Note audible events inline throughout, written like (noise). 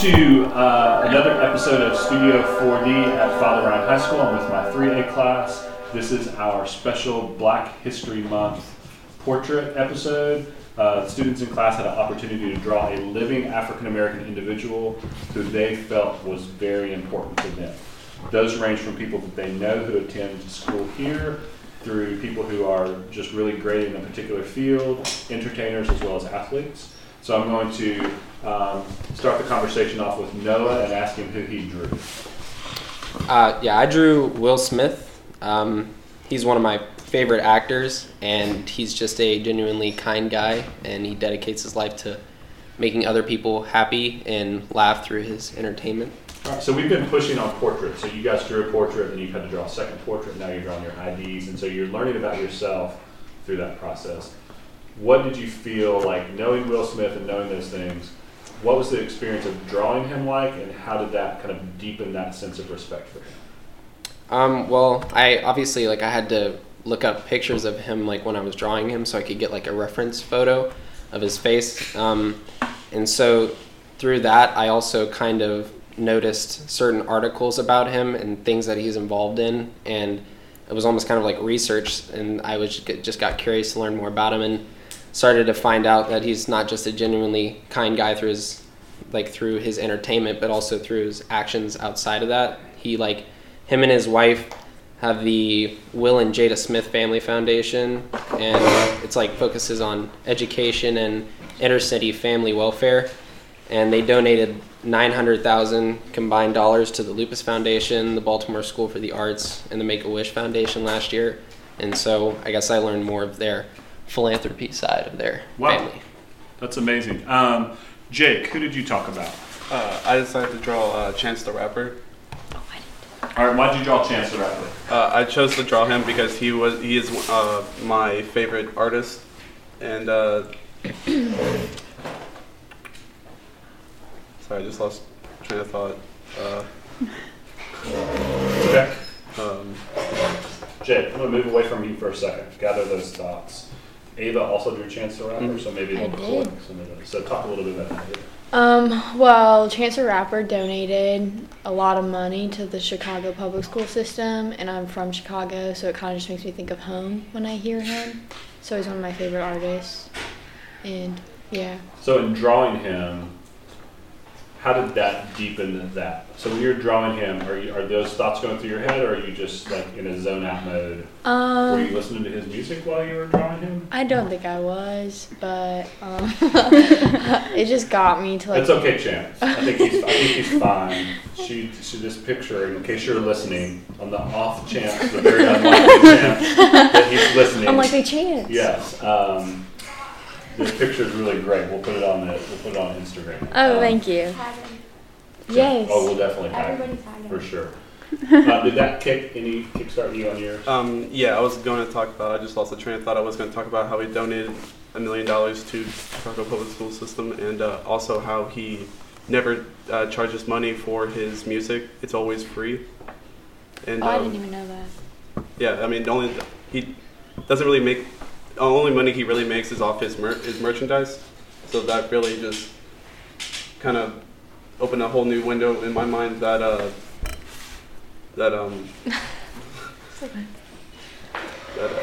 to uh, another episode of Studio 4D at Father Ryan High School. I'm with my 3A class. This is our special Black History Month portrait episode. Uh, students in class had an opportunity to draw a living African American individual who they felt was very important to them. Those range from people that they know who attend school here through people who are just really great in a particular field, entertainers as well as athletes. So I'm going to um, start the conversation off with Noah and ask him who he drew. Uh, yeah, I drew Will Smith. Um, he's one of my favorite actors, and he's just a genuinely kind guy, and he dedicates his life to making other people happy and laugh through his entertainment. Right, so we've been pushing on portraits. So you guys drew a portrait, and you've had to draw a second portrait. Now you're drawing your IDs, and so you're learning about yourself through that process. What did you feel like knowing Will Smith and knowing those things? What was the experience of drawing him like, and how did that kind of deepen that sense of respect for him? Um, well, I obviously like I had to look up pictures of him like when I was drawing him, so I could get like a reference photo of his face. Um, and so through that, I also kind of noticed certain articles about him and things that he's involved in, and it was almost kind of like research. And I was just got curious to learn more about him and started to find out that he's not just a genuinely kind guy through his like through his entertainment, but also through his actions outside of that. He like him and his wife have the Will and Jada Smith Family Foundation, and it's like focuses on education and inner city family welfare. And they donated 900,000 combined dollars to the Lupus Foundation, the Baltimore School for the Arts, and the Make a Wish Foundation last year. And so I guess I learned more of their philanthropy side of their Wow. family. That's amazing. Um, Jake, who did you talk about? Uh, I decided to draw uh, Chance the Rapper. All right, why did you draw Chance the Rapper? Uh, I chose to draw him because he was he is uh, my favorite artist, and uh, (coughs) sorry, I just lost train of thought. Uh, Okay. um, Jake, I'm going to move away from you for a second. Gather those thoughts. Ava also drew Chance the Rapper, so maybe I we'll did. some. So talk a little bit about that. Um, well, Chance the Rapper donated a lot of money to the Chicago public school system, and I'm from Chicago, so it kind of just makes me think of home when I hear him. So he's one of my favorite artists, and yeah. So in drawing him, how did that deepen that? So when you're drawing him, are you, are those thoughts going through your head, or are you just like in a zone out mode? Were you Um, listening to his music while you were drawing him? I don't think I was, but um, (laughs) it just got me to like. It's okay, Chance. I think he's, I think he's fine. She, she this picture, in case you're listening, on the off chance, the very unlikely chance that he's listening. Unlikely chance. Yes. Um, this picture is really great. We'll put it on the we'll put it on Instagram. Oh, Um, thank you. Yes. Oh, we'll definitely have Everybody him, tag him. for sure. (laughs) uh, did that kick any kickstart you on yours? um, yeah, I was going to talk about. I just lost the train of thought. I was going to talk about how he donated a million dollars to Chicago public school system, and uh, also how he never uh, charges money for his music. It's always free. And Oh, I um, didn't even know that. Yeah, I mean, the only he doesn't really make. The only money he really makes is off his mer- his merchandise. So that really just kind of opened a whole new window in my mind that uh that um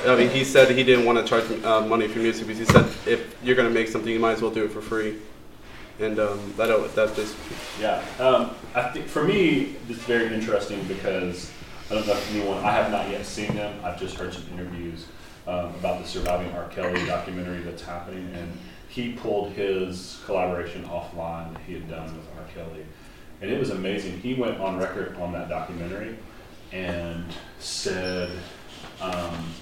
I mean, he said he didn't want to charge uh, money for music because he said if you're gonna make something, you might as well do it for free. And um, that that just Yeah, um, I think for me, it's very interesting because I don't know if anyone, I have not yet seen them. I've just heard some interviews um, about the Surviving R. Kelly documentary that's happening, and he pulled his collaboration offline that he had done with R. Kelly, and it was amazing. He went on record on that documentary and said, um,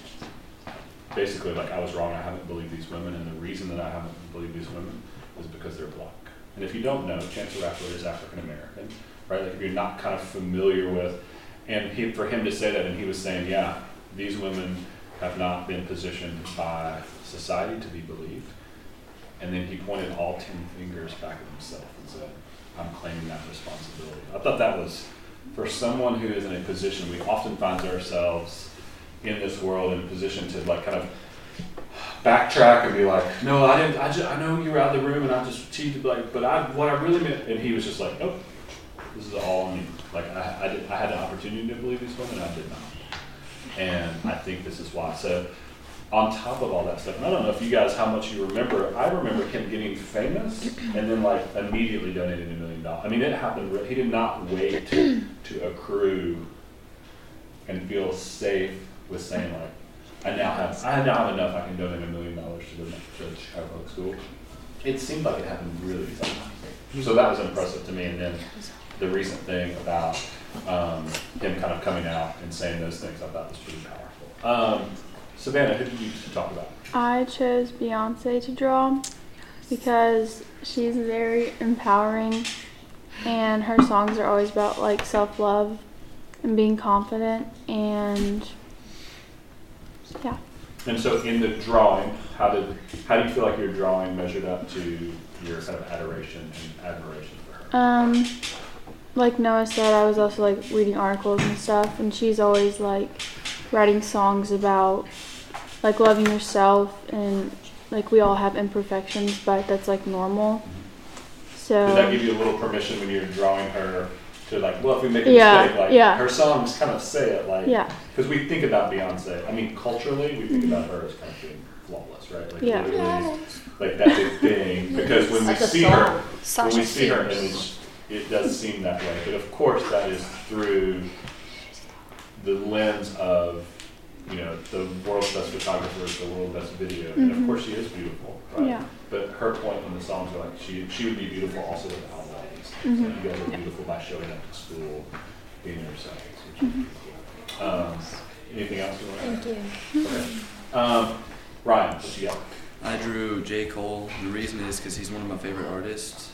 basically, like I was wrong. I haven't believed these women, and the reason that I haven't believed these women is because they're black. And if you don't know, Chance the Rapper is African American, right? Like if you're not kind of familiar with, and he, for him to say that, and he was saying, yeah, these women have not been positioned by society to be believed. And then he pointed all ten fingers back at himself and said, I'm claiming that responsibility. I thought that was, for someone who is in a position, we often find ourselves in this world in a position to like kind of backtrack and be like, no, I didn't. I just I know you were out of the room and I just cheated. Like, but I what I really meant. And he was just like, nope, this is all me. Like I I, did, I had the opportunity to believe these women, I did not. And I think this is why. So on top of all that stuff, and I don't know if you guys how much you remember. I remember him getting famous and then like immediately donating a million dollars. I mean, it happened. He did not wait to, to accrue and feel safe with saying like, I now have I now have enough. I can donate a million dollars to the to Chicago Public School. It seemed like it happened really fast. So that was impressive to me. And then the recent thing about um, him kind of coming out and saying those things, I thought was pretty powerful. Um, Savannah, who did you talk about? I chose Beyonce to draw because she's very empowering and her songs are always about like self love and being confident and yeah. And so in the drawing, how did how do you feel like your drawing measured up to your kind of adoration and admiration for her? Um like Noah said, I was also like reading articles and stuff and she's always like writing songs about like loving yourself and like we all have imperfections but that's like normal. So Did that give you a little permission when you're drawing her to like, well, if we make a Yeah, mistake, like yeah. her songs kind of say it like, yeah. because we think about Beyonce. I mean, culturally, we think about mm-hmm. her as kind of being flawless, right? Like Yeah. literally, like that's a thing. Because when we Like a see her, song. when we see her Fierce. image, it does seem that way. But of course, that is through the lens of, you know, the world's best photographers, the world's best video, and of Mhm. course she is beautiful, right? Yeah. But her point in the songs are like she she would be beautiful also without all these things. Mhm. Like, you guys are beautiful by showing up to school, being yourselves, which is cool. Um, anything else you want to add? Thank you. Okay. Um, Ryan, what you got? I drew J. Cole. The reason is because he's one of my favorite artists.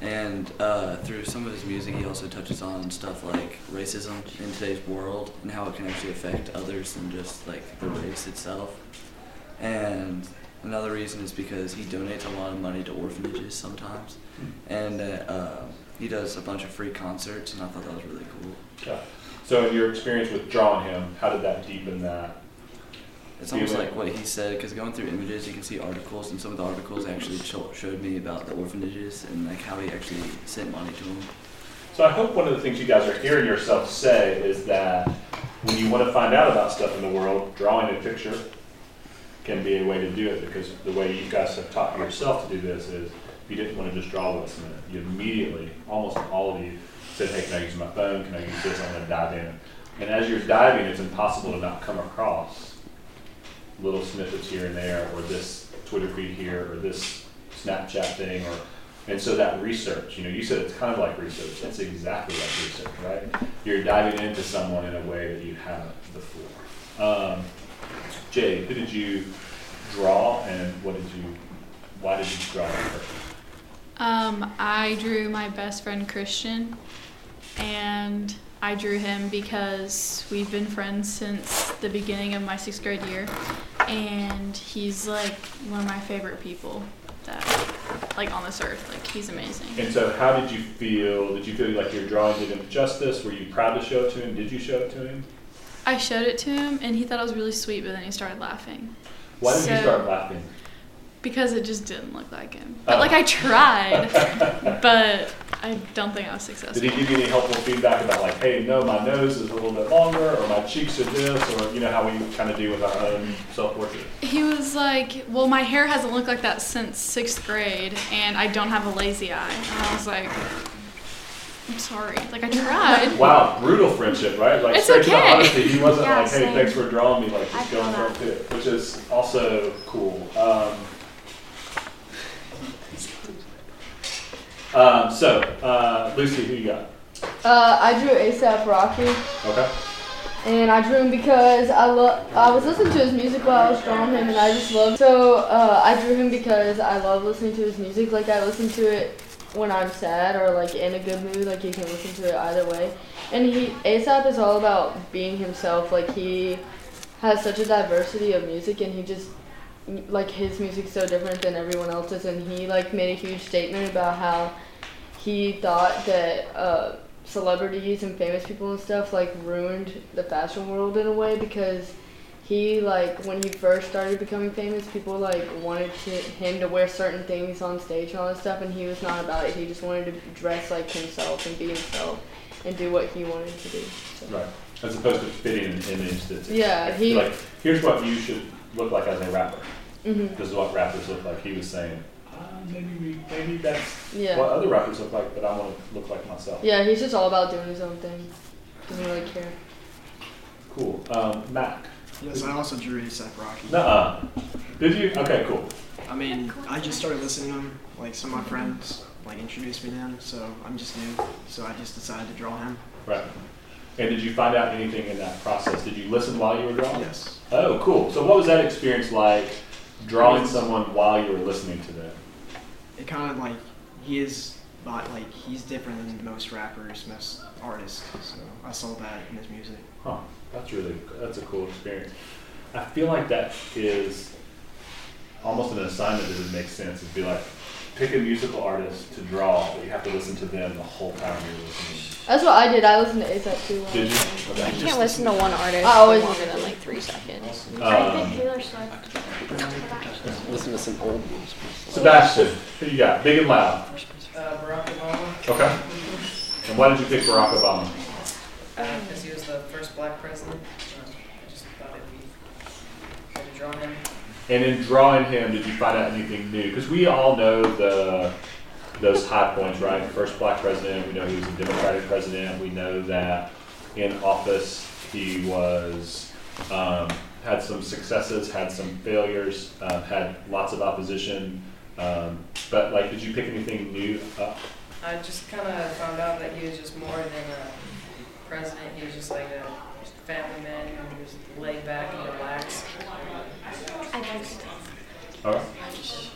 And uh, through some of his music, he also touches on stuff like racism in today's world and how it can actually affect others than just like the race itself. And another reason is because he donates a lot of money to orphanages sometimes. And uh, uh, he does a bunch of free concerts, and I thought that was really cool. Yeah. So in your experience with drawing him, how did that deepen that? It's almost like what he said, because going through images, you can see articles, and some of the articles actually sho- showed me about the orphanages and like how he actually sent money to them. So I hope one of the things you guys are hearing yourself say is that when you want to find out about stuff in the world, drawing a picture can be a way to do it because the way you guys have taught yourself to do this is if you didn't want to just draw what's in it. You immediately, almost all of you, said, hey, can I use my phone? Can I use this? I'm going to dive in. And as you're diving, it's impossible to not come across little snippets here and there, or this Twitter feed here, or this Snapchat thing, or and so that research, you know, you said it's kind of like research. That's exactly like research, right? You're diving into someone in a way that you haven't before. Um, Jay, who did you draw, and what did you? Why did you draw her? Um, I drew my best friend Christian, and I drew him because we've been friends since the beginning of my sixth grade year, and he's like one of my favorite people that, like on this earth. Like he's amazing. And so, how did you feel? Did you feel like your drawing did him justice? Were you proud to show it to him? Did you show it to him? I showed it to him, and he thought it was really sweet, but then he started laughing Why did you So- start laughing? Because it just didn't look like him. But Oh. like I tried, (laughs) but I don't think I was successful. Did he give you any helpful feedback about like, hey, no, my nose is a little bit longer, or my cheeks are this, or you know how we kind of do with our own self-portrait? He was like, "Well, my hair hasn't looked like that since sixth grade, and I don't have a lazy eye." And I was like, "I'm sorry. Like I tried." Wow, brutal friendship, right? Like It's straight to the okay. honesty. He wasn't Yeah, like, hey, same. thanks for drawing me. Like just feel going that. for it, which is also cool. Um, um, so, uh, Lucy, who you got? Uh, I drew ASAP Rocky, Okay. and I drew him because I love. I was listening to his music while I was drawing him, and I just loved. So uh, I drew him because I love listening to his music. Like I listen to it when I'm sad or like in a good mood. Like you can listen to it either way. And he ASAP is all about being himself. Like he has such a diversity of music, and he just like his music's so different than everyone else's. And he like made a huge statement about how he thought that uh, celebrities and famous people and stuff like ruined the fashion world in a way because he like when he first started becoming famous, people like wanted to, him to wear certain things on stage and all this stuff, and he was not about it. He just wanted to dress like himself and be himself and do what he wanted to do. So. Right. As opposed to fitting an image that's Yeah, he. like, here's what you should look like as a rapper. hmm This is what rappers look like. He was saying, maybe we, maybe that's Yeah. what other rappers look like, but I want to look like myself. Yeah, he's just all about doing his own thing. Doesn't really care. Cool. Um, Mac. Yes, I also drew ASAP Rocky. Nuh-uh. Did you? Okay, cool. I mean, I just started listening to him. Like some of my friends like introduced me to him, so I'm just new. So I just decided to draw him. Right. And did you find out anything in that process? Did you listen while you were drawing? Yes. Oh, cool. So what was that experience like drawing someone while you were listening to them? It kind of like he is, but like he's different than most rappers, most artists. So I saw that in his music. Huh. That's really, that's a cool experience. I feel like that is almost an assignment that would make sense. It'd be like, pick a musical artist to draw, but you have to listen to them the whole time you're listening. That's what I did. I listened to ASAP too. Did you? I can't listen to one artist I always longer listen than to- like three seconds. Um, Taylor Swift. Listen to some old. Sebastian, who you got? Big and loud. Uh, Barack Obama, Okay. And why did you pick Barack Obama? because he was the first black president. Uh, I just thought it'd be good to draw him. And in drawing him, did you find out anything new? Because we all know the those high points, right? First black president. We know he was a Democratic president. We know that in office he was um, had some successes, had some failures, uh, had lots of opposition. Um, but like, did you pick anything new up? I just kind of found out that he was just more than a president. He was just like a family man who was laid back and relaxed. All right.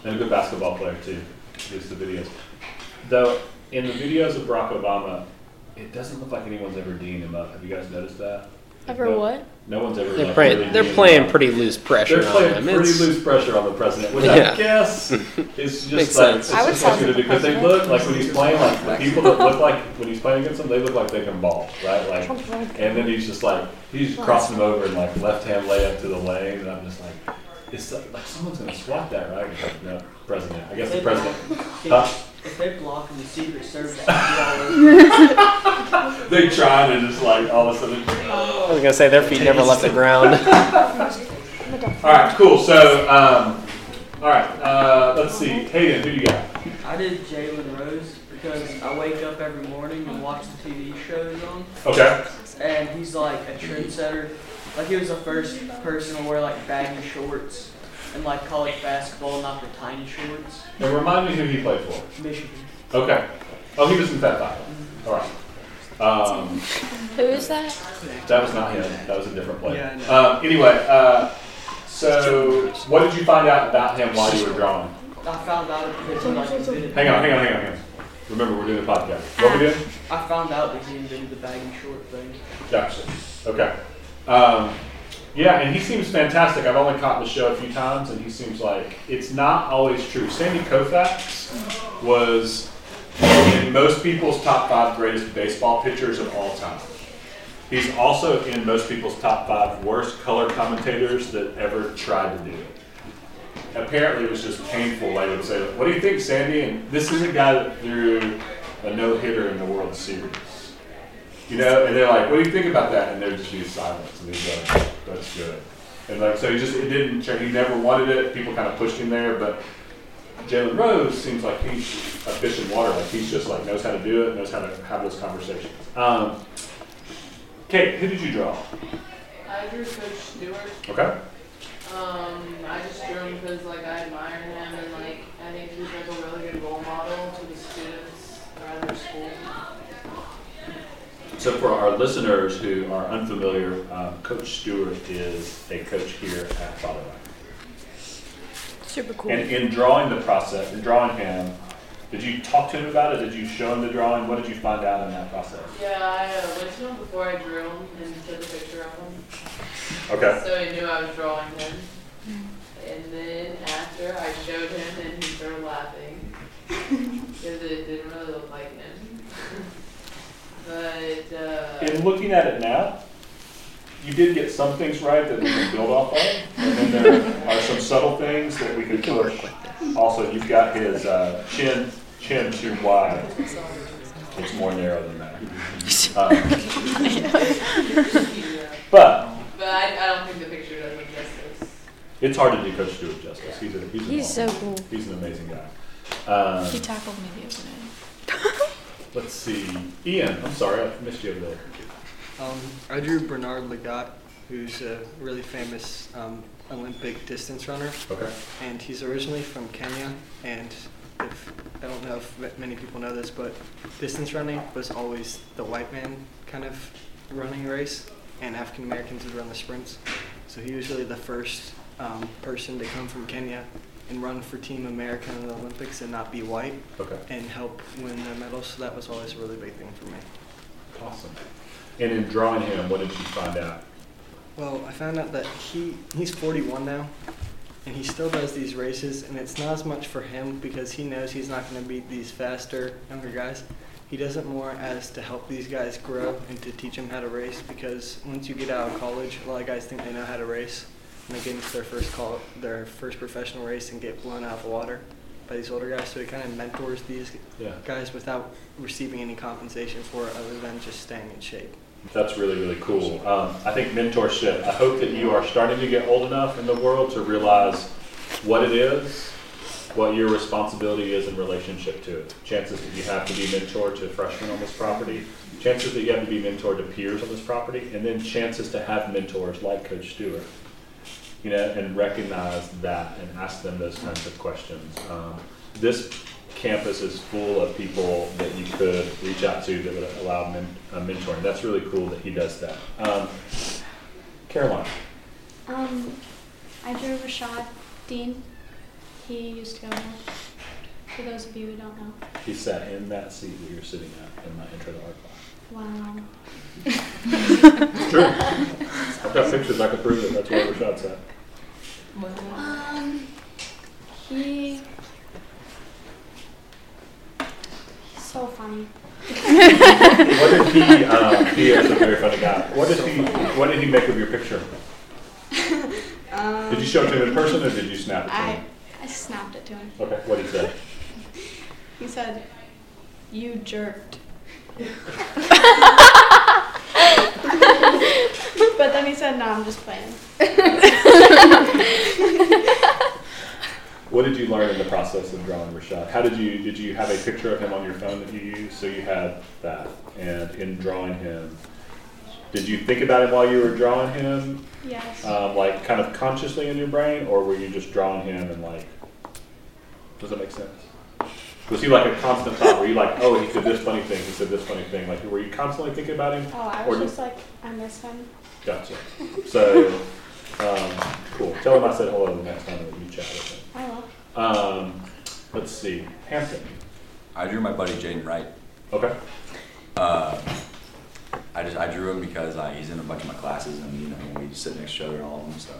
And a good basketball player too, at least the videos. Though in the videos of Barack Obama, it doesn't look like anyone's ever D'ing him up. Have you guys noticed that? Ever no, what? No one's ever. They're like, playing. really They're playing pretty loose pressure They're playing on pretty It's- loose pressure on the president, which (laughs) Yeah. I guess is just Makes like sense. it's I just side like with the because they look like when he's playing like the people that look like when he's playing against them, they look like they can ball, right? Like, and then he's just like he's crossing them over and like left hand layup to the lane, and I'm just like, it's like, like someone's gonna swat that, right? It's no, president. I guess the president. Huh? If they block him, the Secret Service (laughs) would be all over. They try and just like all of a sudden. I was gonna say their feet never left the ground. (laughs) All right, cool. So, um, all right, uh, let's see. Hayden, who do you got? I did Jalen Rose because I wake up every morning and watch the TV shows on, Okay. and he's like a trendsetter. Like he was the first person to wear like baggy shorts in like college basketball, not the tiny shorts. And remind me who he played for. Michigan. Okay. Oh, he was in Fab Five. All right. Um, Who is that? that was not him. That was a different player. Yeah, Um, anyway, uh, so what did you find out about him while you were drawing? I found out because he like invented. Hang on, hang on, hang on, hang on. Remember, we're doing a podcast. What we doing? I found out that he invented the baggy short thing. Gotcha. Okay. Um, yeah, and he seems fantastic. I've only caught the show a few times, and he seems like it's not always true. Sandy Koufax was in most people's top five greatest baseball pitchers of all time. He's also in most people's top five worst color commentators that ever tried to do it. Apparently, it was just painful. Like, would say, "What do you think, Sandy?" And this is a guy that threw a no hitter in the World Series. You know, and they're like, "What do you think about that?" And there'd just be silence, and he'd go, "That's good." And like, so he just it didn't. He never wanted it. People kind of pushed him there, but Jalen Rose seems like he's a fish in water. Like he's just like knows how to do it, knows how to have those conversations. Um, Kate, who did you draw? I drew Coach Stewart. Okay. Um, I just drew him because like I admire him and like I think he's like a really good role model to the students around their school. So for our listeners who are unfamiliar, um, Coach Stewart is a coach here at Father Super cool. And in drawing the process, in drawing him, did you talk to him about it? Did you show him the drawing? What did you find out in that process? Yeah, I uh, went to him before I drew him and took a picture of him. Okay. So he knew I was drawing him. And then after I showed him and he started laughing (laughs) because it didn't really look like him. But uh, In looking at it now, you did get some things right that we can build off of, and then there are some subtle things that we could work with. Also, you've got his uh, chin chin too wide. It's more narrow than that. Um, but But I, I don't think the picture does him justice. it's hard to do Coach Stewart justice. He's a he's, He's so cool. He's an amazing guy. Um, He tackled me the other day. Let's see, Ian. I'm sorry, I missed you over there. Um, I drew Bernard Lagat, who's a really famous um, Olympic distance runner, Okay. and he's originally from Kenya. And if I don't know if many people know this, but distance running was always the white man kind of running race, and African Americans would run the sprints. So he was really the first um, person to come from Kenya and run for Team America in the Olympics and not be white Okay. and help win the medals. So that was always a really big thing for me. Awesome. And in drawing him, what did you find out? Well, I found out that he he's 41 now, and he still does these races, and it's not as much for him because he knows he's not going to beat these faster younger guys. He does it more as to help these guys grow and to teach them how to race because once you get out of college, a lot of guys think they know how to race, and they get into their first call their first professional race and get blown out of the water by these older guys. So he kind of mentors these Yeah. guys without receiving any compensation for it other than just staying in shape. That's really, really cool. Um, I think mentorship, I hope that you are starting to get old enough in the world to realize what it is, what your responsibility is in relationship to it. Chances that you have to be mentored to freshmen on this property, chances that you have to be mentored to peers on this property, and then chances to have mentors like Coach Stewart. You know, and recognize that and ask them those kinds of questions. Um, this campus is full of people that you could reach out to that would allow men, uh, mentoring. That's really cool that he does that. Um, Caroline, Um, I drew Rashad Dean. He used to go here. For those of you who don't know. he sat in that seat that you're sitting at in my intro to art class. Wow. It's (laughs) true. (laughs) I've got pictures I could prove it. That's where Rashad sat. Um, he. He's so funny. What did he? Uh, he is a very funny guy. What did he? What did he make of your picture? Um, Did you show it to him in person or did you snap it to I him? I snapped it to him. Okay. What did he say? He said, "You jerked." (laughs) but then he said, "No, I'm just playing." (laughs) What did you learn in the process of drawing Rashad? How did you did you have a picture of him on your phone that you used? So you had that, and in drawing him, did you think about him while you were drawing him, Yes. um, like kind of consciously in your brain, or were you just drawing him and like? Does that make sense? Was he like a constant thought? Were you like, oh, he did this funny thing, he said this funny thing? Like, were you constantly thinking about him? oh, I Or was did- just like, I miss him. Gotcha. So, um, cool. Tell him I said hello the next time that you chat with him. I will. Um, let's see, Hampton. I drew my buddy Jaden Wright. Okay. Uh, I just I drew him because I, he's in a bunch of my classes and you know we sit next to each other in all of them. So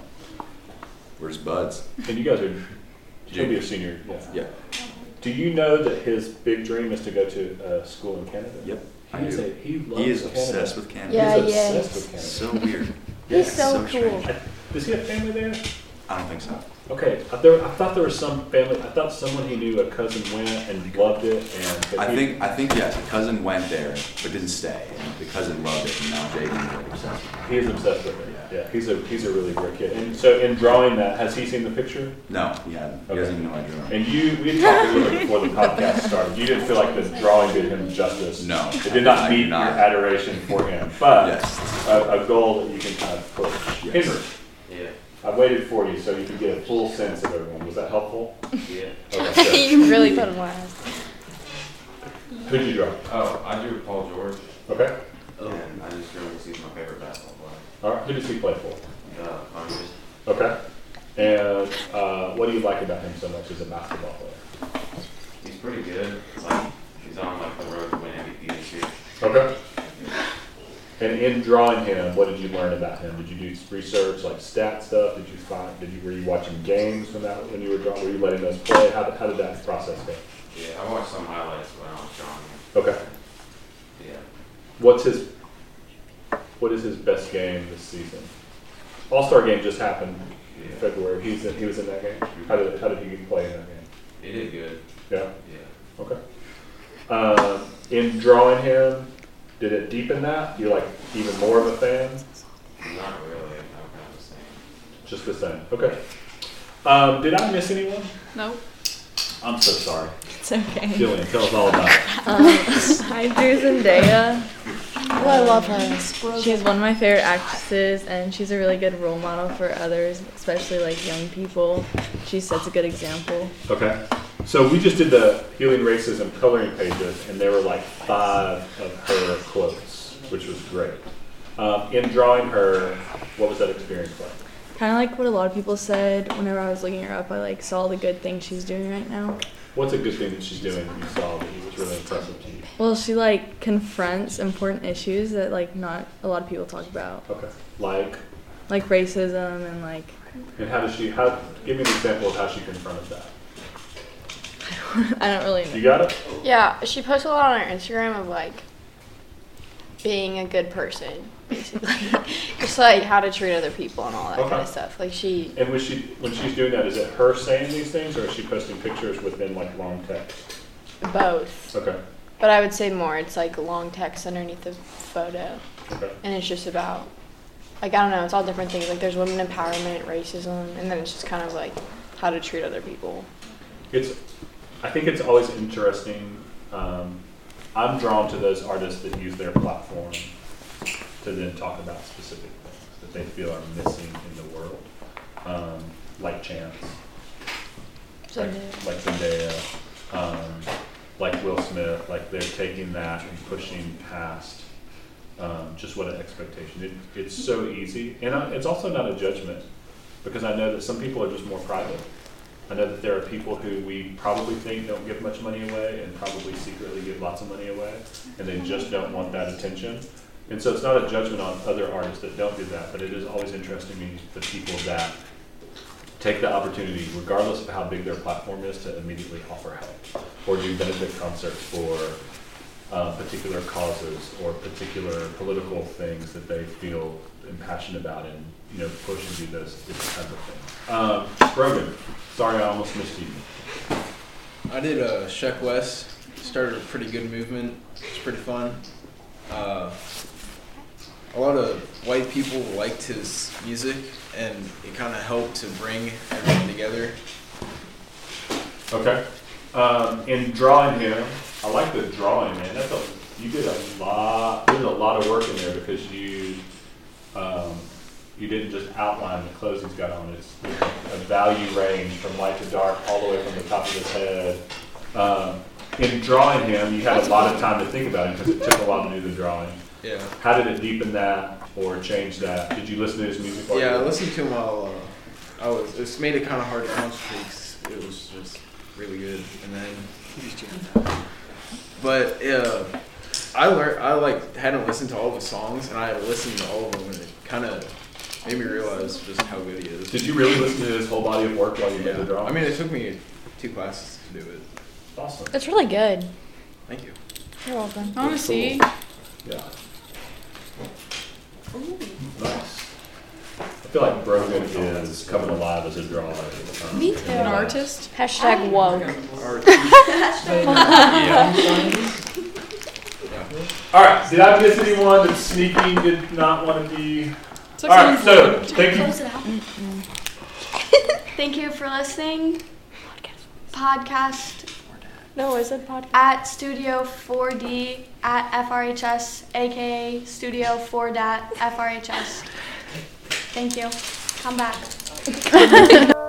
we're just buds. And you guys are, you'll be a senior, yeah. Yeah. Do you know that his big dream is to go to uh, school in Canada? Yep. He I is, do. a, he loves He is Canada. obsessed with Canada. Yeah, He's yeah. obsessed with Canada. So weird. He's so, so cool. strange. Does he have family there? I don't think so. Okay, I, there, I thought there was some family. I thought someone he knew, a cousin, went and loved it, and I he- think I think yes. A cousin went there but didn't stay. And the cousin loved it, and now Jaden's like obsessed. with he is obsessed with it. Yeah, he's a he's a really great kid. And so, in drawing that, has he seen the picture? No, he hadn't. He Okay. doesn't even know I drew him. And you, we had talked a little bit before the podcast started. You didn't feel like the drawing did him justice. No, It did not I meet do not. your adoration for him, but Yes. a, a goal that you can kind of push. Yes. Henry, Yeah. I waited for you so you could get a full sense of everyone. Was that helpful? Yeah. Okay, (laughs) you really put him last. Who'd you draw? Oh, I drew Paul George, Okay. Oh. and I just drew him because he's my favorite basketball player. All right. Who does he play for? The Congress. Okay. And uh, what do you like about him so much as a basketball player? He's pretty good. Like he's on like the road to win MVP this year. Okay. And in drawing him, what did you learn about him? Did you do research, like stat stuff? Did you find? Did you were you watching games when that when you were drawing? Were you letting those play? How how did that process go? Yeah, I watched some highlights when I was drawing him. Okay. Yeah. What's his what is his best game this season? All Star game just happened in February. He's in, he was in that game. How did how did he play in that game? He did good. Yeah. Yeah. Okay. Um, in drawing him, did it deepen that? You're like even more of a fan? Not really. I'm kind of the same. Just the same. Okay. Um, did I miss anyone? No. I'm so sorry. It's okay. Jillian, tell us all about it. (laughs) Um, I drew Zendaya. Oh, I love her. She's one of my favorite actresses, and she's a really good role model for others, especially like young people. She sets a good example. Okay. So we just did the healing racism coloring pages, and there were like five of her quotes, which was great. Um, in drawing her, what was that experience like? Kind of like what a lot of people said whenever I was looking her up. I like saw the good things she's doing right now. What's a good thing that she's doing that you saw that was really impressive to you? Well, she like confronts important issues that like not a lot of people talk about, Okay. Like, like racism and like and how does she? How? Give me an example of how she confronted that. (laughs) I don't really know. You got it. Yeah, she posts a lot on her Instagram of like being a good person, basically. (laughs) Just like how to treat other people and all that kind of stuff. Like she, And when she when she's doing that, is it her saying these things, or is she posting pictures within like long text? both. Okay. But I would say more. It's like long text underneath the photo, Okay. and it's just about like I don't know. It's all different things. Like there's women empowerment, racism, and then it's just kind of like how to treat other people. It's, I think it's always interesting. Um, I'm drawn to those artists that use their platform to then talk about specific things that they feel are missing in the world, um, like Chance, like, Zendaya. like Zendaya, um, like Will Smith. Like they're taking that and pushing past um, just what an expectation. It, it's so easy, and I, it's also not a judgment because I know that some people are just more private. I know that there are people who we probably think don't give much money away and probably secretly give lots of money away, and they just don't want that attention. And so it's not a judgment on other artists that don't do that, but it is always interesting to me the people that take the opportunity, regardless of how big their platform is, to immediately offer help or do benefit concerts for uh, particular causes or particular political things that they feel impassioned about and you know push and do those different of things. Um, Brogan, sorry I almost missed you. I did uh, Sheck Wes. Started a pretty good movement. It's pretty fun. Uh, a lot of white people liked his music, and it kind of helped to bring everyone together. Okay. Um, in drawing him, I like the drawing, man. That's a you did a lot. There's a lot of work in there because you um, you didn't just outline the clothes he's got on. It's a value range from light to dark, all the way from the top of his head. Um, in drawing him, you had a lot of time to think about him because it took a while to do the drawing. Yeah. How did it deepen that or change that? Did you listen to his music? while Yeah, I listened to him while uh, I was. It's made it kind of hard to concentrate 'cause it was just really good. And then, but uh, I learned. I like hadn't listened to all the songs, and I had listened to all of them, and it kind of made me realize just how good he is. Did you really listen to his whole body of work while you did the drawing? I mean, it took me two classes to do it. Awesome. It's really good. Thank you. You're welcome. I want to see. Yeah. Nice. I feel like Brogan is coming alive as a drawer. Um, Me too. An artist. Hashtag woke. (laughs) All right. Did I miss anyone that's sneaking? Did not want to be. It's All like right. someone So thank you. Close it out. (laughs) Thank you for listening. Podcast No, I said podcast. at Studio 4D at FRHS, aka Studio 4 FRHS. Thank you. Come back. (laughs)